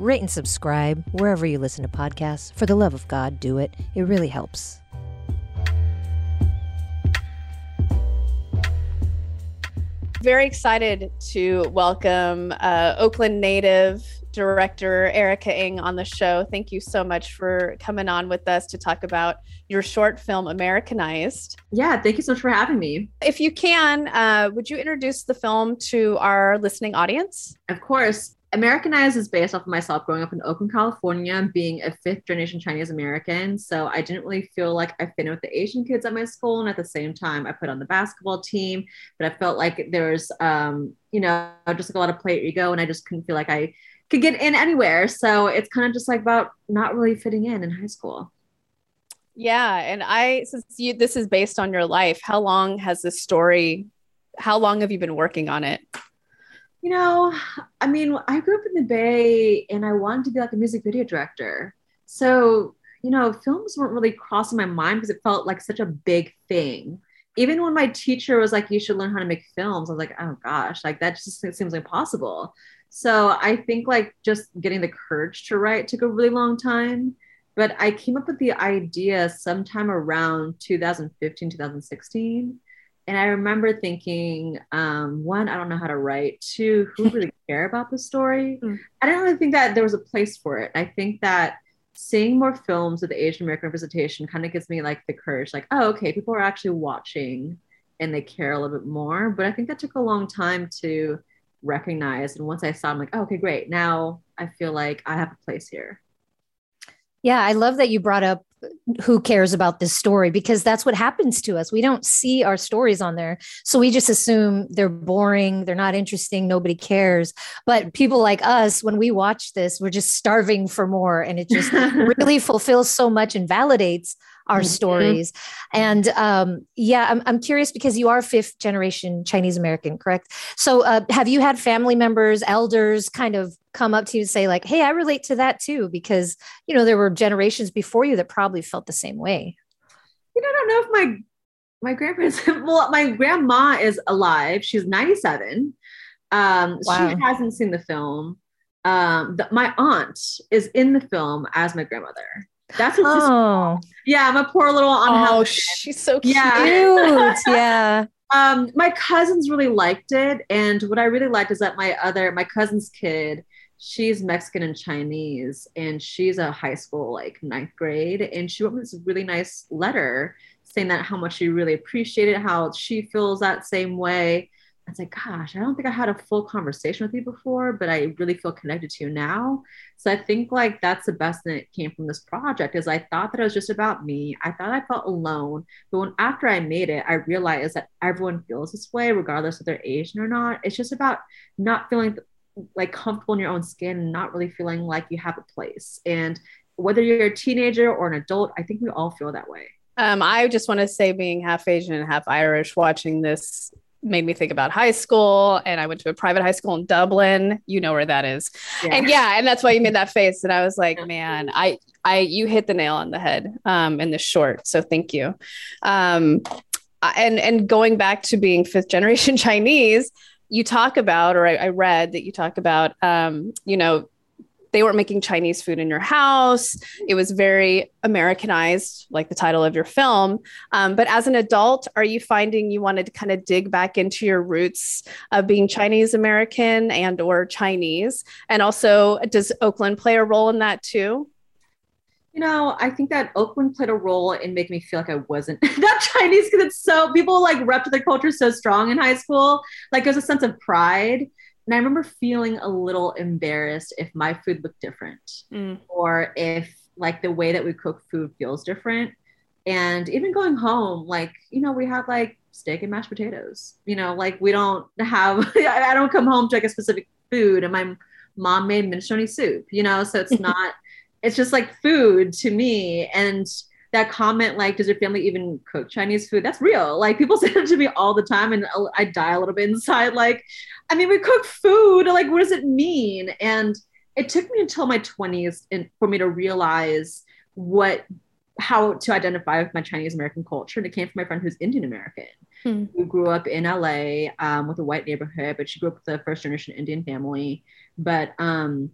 rate and subscribe wherever you listen to podcasts. For the love of God, do it. It really helps. Very excited to welcome uh, Oakland native director Erica Eng on the show. Thank you so much for coming on with us to talk about your short film Americanized. Yeah, thank you so much for having me. If you can, uh, would you introduce the film to our listening audience? Of course. Americanized is based off of myself growing up in Oakland, California, being a fifth generation Chinese American. So I didn't really feel like I fit in with the Asian kids at my school. And at the same time, I put on the basketball team, but I felt like there was, um, you know, just like a lot of player ego, and I just couldn't feel like I could get in anywhere. So it's kind of just like about not really fitting in in high school. Yeah, and I since you this is based on your life, how long has this story how long have you been working on it? You know, I mean, I grew up in the Bay and I wanted to be like a music video director. So, you know, films weren't really crossing my mind because it felt like such a big thing. Even when my teacher was like, you should learn how to make films, I was like, oh gosh, like that just seems impossible. So I think like just getting the courage to write took a really long time. But I came up with the idea sometime around 2015, 2016 and I remember thinking, um, one, I don't know how to write. Two, who really care about the story? Mm. I didn't really think that there was a place for it. I think that seeing more films with Asian American representation kind of gives me like the courage, like, oh, okay, people are actually watching and they care a little bit more. But I think that took a long time to recognize. And once I saw, I'm like, oh, okay, great. Now I feel like I have a place here. Yeah, I love that you brought up who cares about this story because that's what happens to us. We don't see our stories on there. So we just assume they're boring, they're not interesting, nobody cares. But people like us, when we watch this, we're just starving for more. And it just really fulfills so much and validates our mm-hmm. stories. And um, yeah, I'm, I'm curious because you are fifth generation Chinese American, correct? So uh, have you had family members, elders kind of come up to you and say, like, hey, I relate to that too? Because, you know, there were generations before you that probably felt the same way. You know, I don't know if my my grandparents well my grandma is alive she's 97 um wow. she hasn't seen the film um the, my aunt is in the film as my grandmother that's what oh. yeah, my poor little aunt. Oh, she's so cute. Yeah. yeah. Um, my cousins really liked it, and what I really liked is that my other my cousin's kid, she's Mexican and Chinese, and she's a high school like ninth grade, and she wrote me this really nice letter saying that how much she really appreciated how she feels that same way I was like, gosh, I don't think I had a full conversation with you before, but I really feel connected to you now. So I think like that's the best thing that came from this project is I thought that it was just about me. I thought I felt alone. But when after I made it, I realized that everyone feels this way, regardless if they're Asian or not. It's just about not feeling like comfortable in your own skin and not really feeling like you have a place. And whether you're a teenager or an adult, I think we all feel that way. Um, I just want to say, being half Asian and half Irish, watching this made me think about high school and I went to a private high school in Dublin. You know where that is. Yeah. And yeah, and that's why you made that face. And I was like, man, I I you hit the nail on the head um in the short. So thank you. Um and and going back to being fifth generation Chinese, you talk about, or I, I read that you talk about um, you know, they weren't making Chinese food in your house. It was very Americanized, like the title of your film. Um, but as an adult, are you finding you wanted to kind of dig back into your roots of being Chinese American and or Chinese? And also, does Oakland play a role in that too? You know, I think that Oakland played a role in making me feel like I wasn't not Chinese because it's so people like rep their culture so strong in high school. Like there's a sense of pride and I remember feeling a little embarrassed if my food looked different mm. or if like the way that we cook food feels different. And even going home, like, you know, we have like steak and mashed potatoes, you know, like we don't have, I don't come home to like a specific food and my mom made minestrone soup, you know, so it's not, it's just like food to me. And that comment like, "Does your family even cook Chinese food?" That's real. Like people say that to me all the time, and I die a little bit inside. Like, I mean, we cook food. Like, what does it mean? And it took me until my 20s for me to realize what how to identify with my Chinese American culture. And it came from my friend who's Indian American, hmm. who grew up in LA um, with a white neighborhood, but she grew up with a first generation Indian family. But um,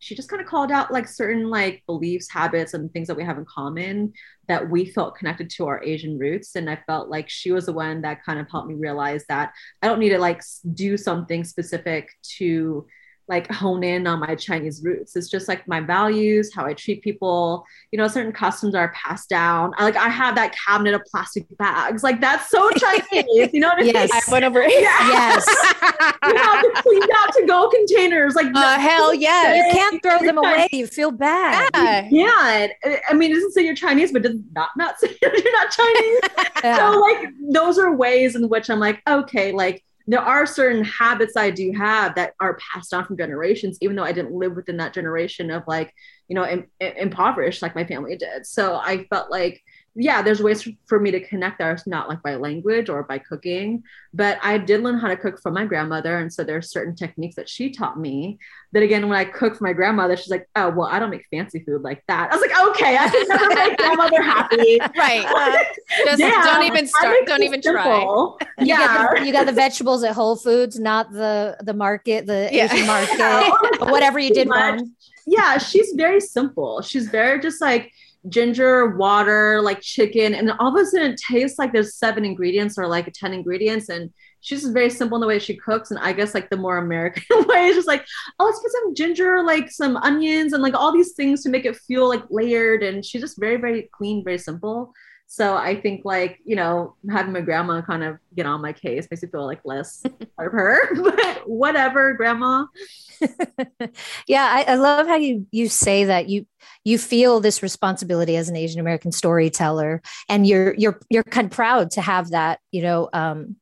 she just kind of called out like certain like beliefs, habits, and things that we have in common that we felt connected to our Asian roots. And I felt like she was the one that kind of helped me realize that I don't need to like do something specific to like hone in on my Chinese roots. It's just like my values, how I treat people. You know, certain customs are passed down. I, like I have that cabinet of plastic bags. Like that's so Chinese. You know what I mean? Yes. I went over. Yes. you have to clean out to go containers. Like uh, hell yeah. You can't throw them away. You feel bad. Yeah. You I mean, it doesn't say you're Chinese, but does not not say you're not Chinese. yeah. So like those are ways in which I'm like, okay, like there are certain habits I do have that are passed on from generations, even though I didn't live within that generation of like, you know, Im- impoverished like my family did. So I felt like yeah, there's ways for me to connect that not like by language or by cooking, but I did learn how to cook from my grandmother. And so there's certain techniques that she taught me that again, when I cook for my grandmother, she's like, oh, well, I don't make fancy food like that. I was like, okay, I can never make grandmother happy. Right. Uh, Just yeah, don't even start. Don't even simple. try. You yeah. The, you got the vegetables at Whole Foods, not the, the market, the yeah. Asian market, yeah. whatever you did wrong. Yeah. She's very simple. She's very just like, ginger, water, like chicken, and all of a sudden it tastes like there's seven ingredients or like 10 ingredients. And she's just very simple in the way she cooks. And I guess like the more American way is just like, oh, let's put some ginger, like some onions, and like all these things to make it feel like layered. And she's just very, very clean, very simple. So I think like, you know, having my grandma kind of get on my case makes me feel like less part of her. But whatever, grandma. yeah, I, I, love how you you say that you you feel this responsibility as an Asian American storyteller, and you're you're you're kind of proud to have that, you know, um,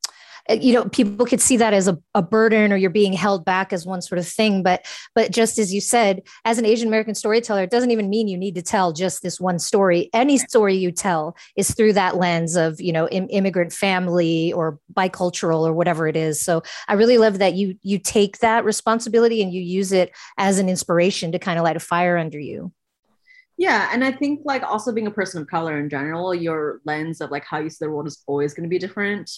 Uh, you know people could see that as a, a burden or you're being held back as one sort of thing. But but just as you said as an asian american storyteller it doesn't even mean you need to tell just this one story. Any story you tell is through that lens of you know Im- immigrant family or bicultural or whatever it is. So i really love that you you take that responsibility and you use it as an inspiration to kind of light a fire under you yeah, and I think like also being a person of color in general, your lens of like how you see the world is always going to be different.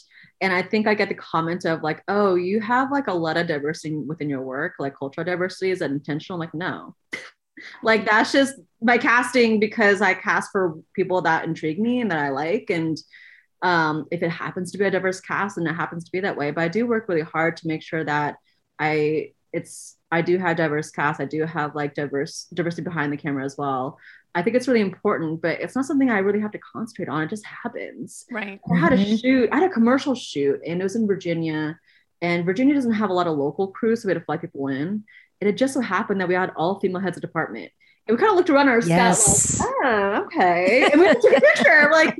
And I think I get the comment of like, oh, you have like a lot of diversity within your work, like cultural diversity. Is that intentional? I'm like, no. like that's just my casting because I cast for people that intrigue me and that I like. And um, if it happens to be a diverse cast and it happens to be that way, but I do work really hard to make sure that I it's I do have diverse cast. I do have like diverse diversity behind the camera as well. I think it's really important, but it's not something I really have to concentrate on. It just happens. Right. I had a mm-hmm. shoot, I had a commercial shoot, and it was in Virginia. And Virginia doesn't have a lot of local crews, so we had to fly people in. And it just so happened that we had all female heads of department. And we kind of looked around our yes. set like, oh, okay. And we took a picture. like,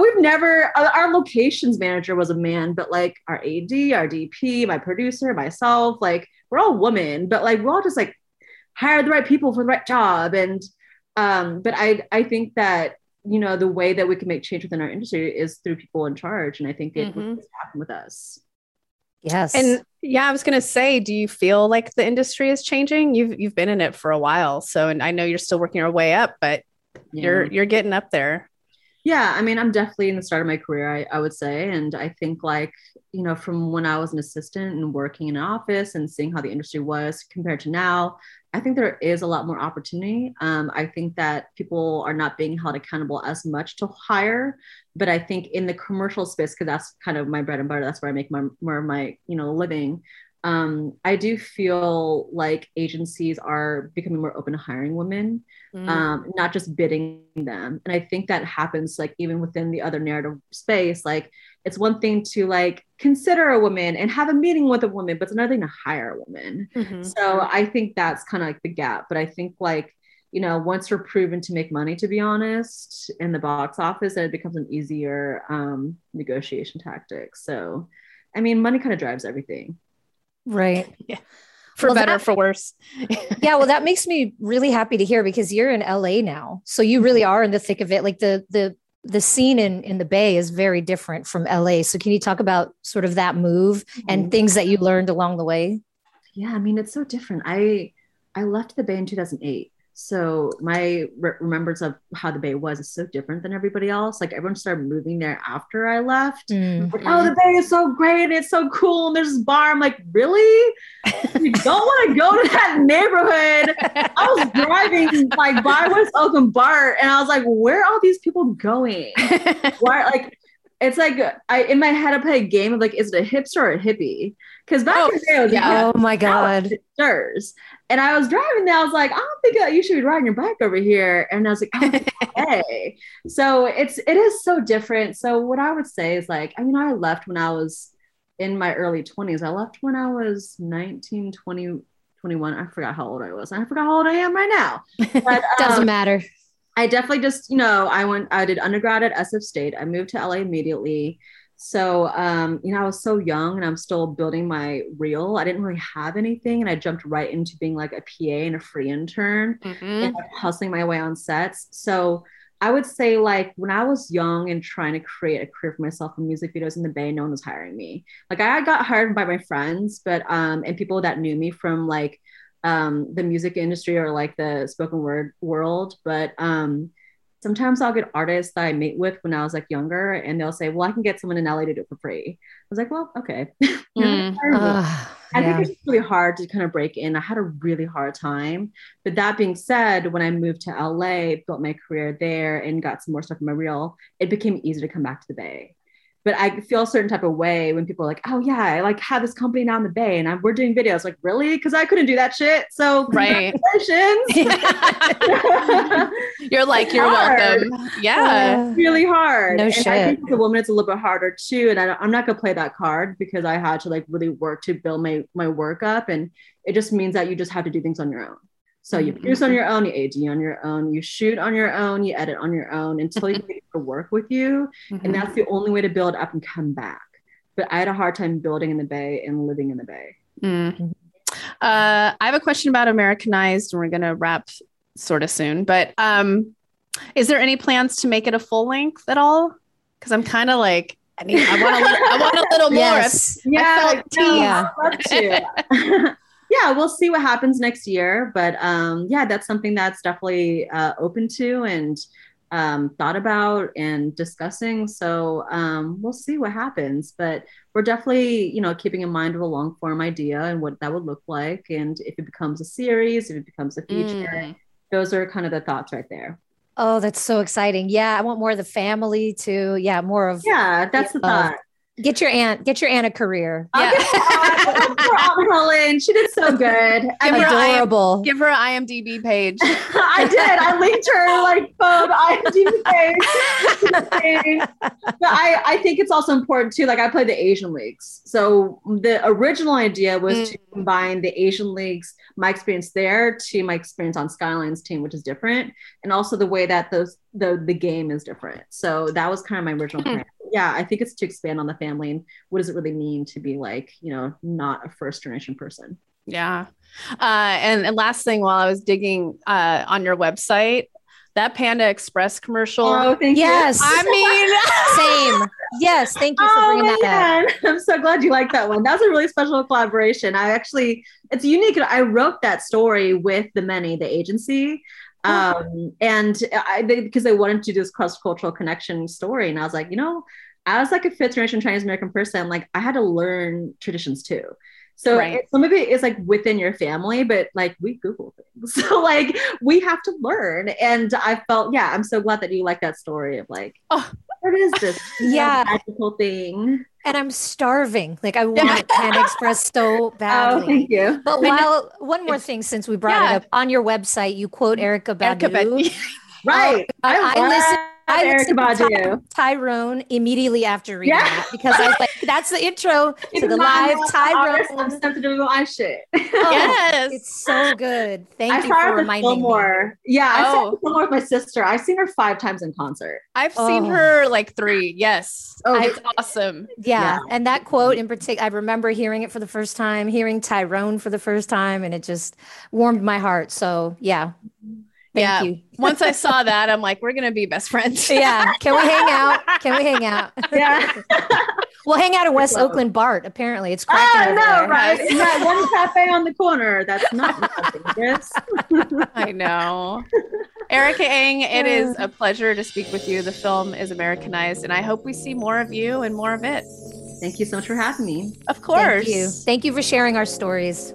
we've never, our locations manager was a man, but like our AD, our DP, my producer, myself, like, we're all women, but like we're all just like hire the right people for the right job. And um, but I I think that you know the way that we can make change within our industry is through people in charge, and I think it mm-hmm. happened with us. Yes. And yeah, I was going to say, do you feel like the industry is changing? You've you've been in it for a while, so and I know you're still working your way up, but yeah. you're you're getting up there. Yeah, I mean, I'm definitely in the start of my career, I, I would say. And I think, like, you know, from when I was an assistant and working in an office and seeing how the industry was compared to now, I think there is a lot more opportunity. Um, I think that people are not being held accountable as much to hire, but I think in the commercial space, because that's kind of my bread and butter, that's where I make my more of my you know living um, I do feel like agencies are becoming more open to hiring women, mm. um, not just bidding them. And I think that happens like even within the other narrative space. Like it's one thing to like consider a woman and have a meeting with a woman, but it's another thing to hire a woman. Mm-hmm. So I think that's kind of like the gap. But I think like you know once you're proven to make money, to be honest, in the box office, then it becomes an easier um, negotiation tactic. So I mean, money kind of drives everything. Right. Yeah. for Well, better, that- for worse. yeah well that makes me really happy to hear because you're in la now so you really mm-hmm. are in the thick of it like the the the scene in in the bay is very different from la so can you talk about sort of that move and mm-hmm. things that you learned along the way Yeah, I mean, it's so different. I I left the Bay in 2008. So my re- remembrance of how the Bay was is so different than everybody else. Like everyone started moving there after I left. Mm. Like, oh, the Bay is so great. and It's so cool. And there's this bar. I'm like, really? You don't want to go to that neighborhood. I was driving like by West Oakland BART, and I was like, where are all these people going? Why? Like, it's like I in my head I play a game of like, is it a hipster or a hippie? Because back Oh, in the day, I was yeah. like, oh my god hipsters. And I was driving there. I was like, I don't think you should be riding your bike over here. And I was like, oh, okay. So it's it is so different. So what I would say is like, I mean, I left when I was in my early 20s. I left when I was 19, 20, 21. I forgot how old I was. I forgot how old I am right now. But doesn't um, matter I definitely just, you know, I went, I did undergrad at SF State. I moved to LA immediately. So, um, you know, I was so young and I'm still building my reel. I didn't really have anything. And I jumped right into being like a PA and a free intern Mhm. and like, hustling my way on sets. So I would say like when I was young and trying to create a career for myself in music videos in the Bay, no one was hiring me. Like I got hired by my friends, but um and people that knew me from like um the music industry or like the spoken word world. But um sometimes I'll get artists that I meet with when I was like younger and they'll say, Well, I can get someone in LA to do it for free. I was like, Well, okay. Mm. Ugh, I yeah. think it's really hard to kind of break in. I had a really hard time. But that being said, when I moved to LA, built my career there and got some more stuff in my reel, it became easy to come back to the Bay. But I feel a certain type of way when people are like, oh yeah, I like have this company now in the Bay and I'm, we're doing videos. Like, really? Because I couldn't do that shit. So Right. congratulations. You're like, It's you're hard. welcome. Yeah. Uh, it's really hard. No and I shit. think as a woman, it's a little bit harder too. And I, I'm not gonna play that card because I had to like really work to build my my work up, and it just means that you just have to do things on your own. So you Mhm. produce on your own, you AD on your own, you shoot on your own, you edit on your own until you get to work with you, Mhm. and that's the only way to build up and come back. But I had a hard time building in the Bay and living in the Bay. Mm. Uh, I have a question about Americanized, and we're going to wrap sort of soon. But um, is there any plans to make it a full length at all? Because I'm kind of like, I need, I want a little, I want a little more. yes Yeah, felt no, Yeah. I'd love to. yeah, we'll see what happens next year, but um, yeah, that's something that's definitely uh, open to and um, thought about and discussing. So um, we'll see what happens, but we're definitely, you know, keeping in mind of a long form idea and what that would look like, and if it becomes a series, if it becomes a feature. Mm. Those are kind of the thoughts right there. oh that's so exciting yeah i want more of the family too yeah more of Yeah, that's the Uh, thought. Get your aunt get your aunt a career Yeah. Poor Aunt Helen, she did so good. Give mean, her I- adorable Give her an IMDb page. I did. I linked her like phone IMDb page. but I, I think it's also important too. Like I played the Asian leagues. So the original idea was to mm. combine the Asian leagues, my experience there to my experience on Skyline's team, which is different. And also the way that those the the game is different. So that was kind of my original hmm. plan. Yeah, I think it's to expand on the family and what does it really mean to be like, you know, not a first generation person. Yeah. Uh, and, and last thing, while I was digging uh, on your website, that Panda Express commercial. Oh, thank you. Yes. I mean, same yes thank you for Oh bringing that up man, I'm so glad you like that one. That was a really special collaboration. I actually, it's unique. I wrote that story with the many, the agency, um, and I because they wanted to do this cross cultural connection story, and I was like, you know, as like a fifth generation Chinese American person, like I had to learn traditions too. So Right. it- some of it is like within your family, but like we Google things, so like we have to learn. And I felt, yeah, I'm so glad that you like that story of like, Oh. What is this Yeah. magical thing? and i'm starving like i want panda express so oh, badly. Oh, thank you. But while one more thing, since we brought Yeah. it up on your website, you quote Erykah Badu. Erykah Badu. Right. Um, I, I love listened I Eric listened to Badu. Ty- Tyrone immediately after reading Yeah. that because I was like, that's the intro to the live Tyrone. I'm sensitive to my shit. Oh, yes. It's so good. Thank I you for her at reminding me. Fillmore. Yeah, I saw Oh. her at Fillmore with my sister. I've seen her five times in concert. I've seen Oh. her like three. Yes. Oh, it's awesome. Yeah, Yeah. and that quote in particular, I remember hearing it for the first time, hearing Tyrone for the first time, and it just warmed my heart. So, yeah. Thank Yeah. you. Once I saw that, I'm like, we're gonna be best friends. Yeah. Can we hang out? Can we hang out? Yeah. we'll hang out in West Close. Oakland BART. Apparently, it's oh, cracking I over know, there. right? It's that one cafe on the corner. That's not nothing, Chris. I know. Erica Eng, it is a pleasure to speak with you. The film is Americanized, and I hope we see more of you and more of it. Thank you so much for having me. Of course. Thank you. Thank you for sharing our stories.